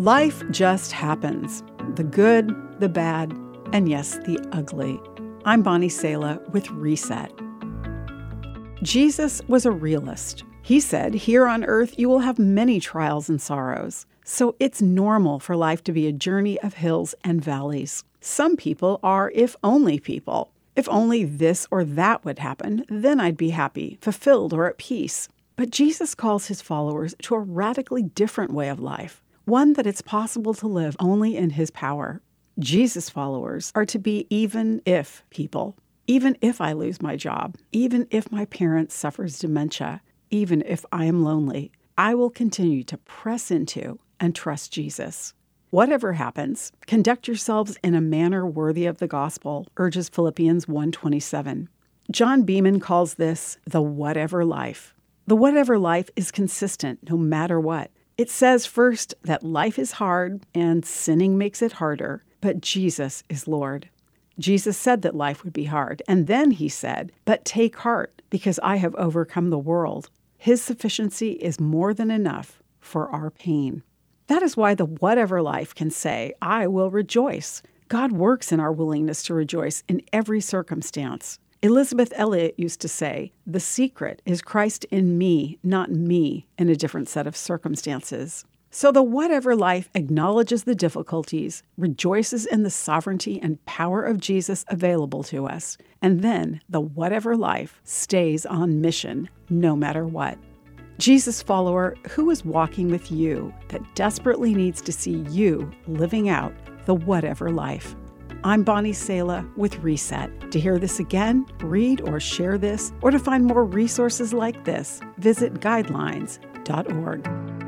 Life just happens the good, the bad, and yes, the ugly. I'm Bonnie Sala with Reset. Jesus was a realist. He said, Here on earth you will have many trials and sorrows. So it's normal for life to be a journey of hills and valleys. Some people are if only people. If only this or that would happen, then I'd be happy, fulfilled, or at peace. But Jesus calls his followers to a radically different way of life one that it's possible to live only in His power. Jesus followers are to be even if people. Even if I lose my job, even if my parent suffers dementia, even if I am lonely, I will continue to press into and trust Jesus. Whatever happens, conduct yourselves in a manner worthy of the gospel, urges Philippians 1:27. John Beeman calls this the whatever life. The whatever life is consistent no matter what. It says first that life is hard and sinning makes it harder, but Jesus is Lord. Jesus said that life would be hard, and then he said, But take heart, because I have overcome the world. His sufficiency is more than enough for our pain. That is why the whatever life can say, I will rejoice. God works in our willingness to rejoice in every circumstance. Elisabeth Elliot used to say, The secret is Christ in me, not me in a different set of circumstances. So the whatever life acknowledges the difficulties, rejoices in the sovereignty and power of Jesus available to us, and then the whatever life stays on mission no matter what. Jesus follower, who is walking with you that desperately needs to see you living out the whatever life? I'm Bonnie Sala with Reset. To hear this again, read or share this, or to find more resources like this, visit guidelines.org.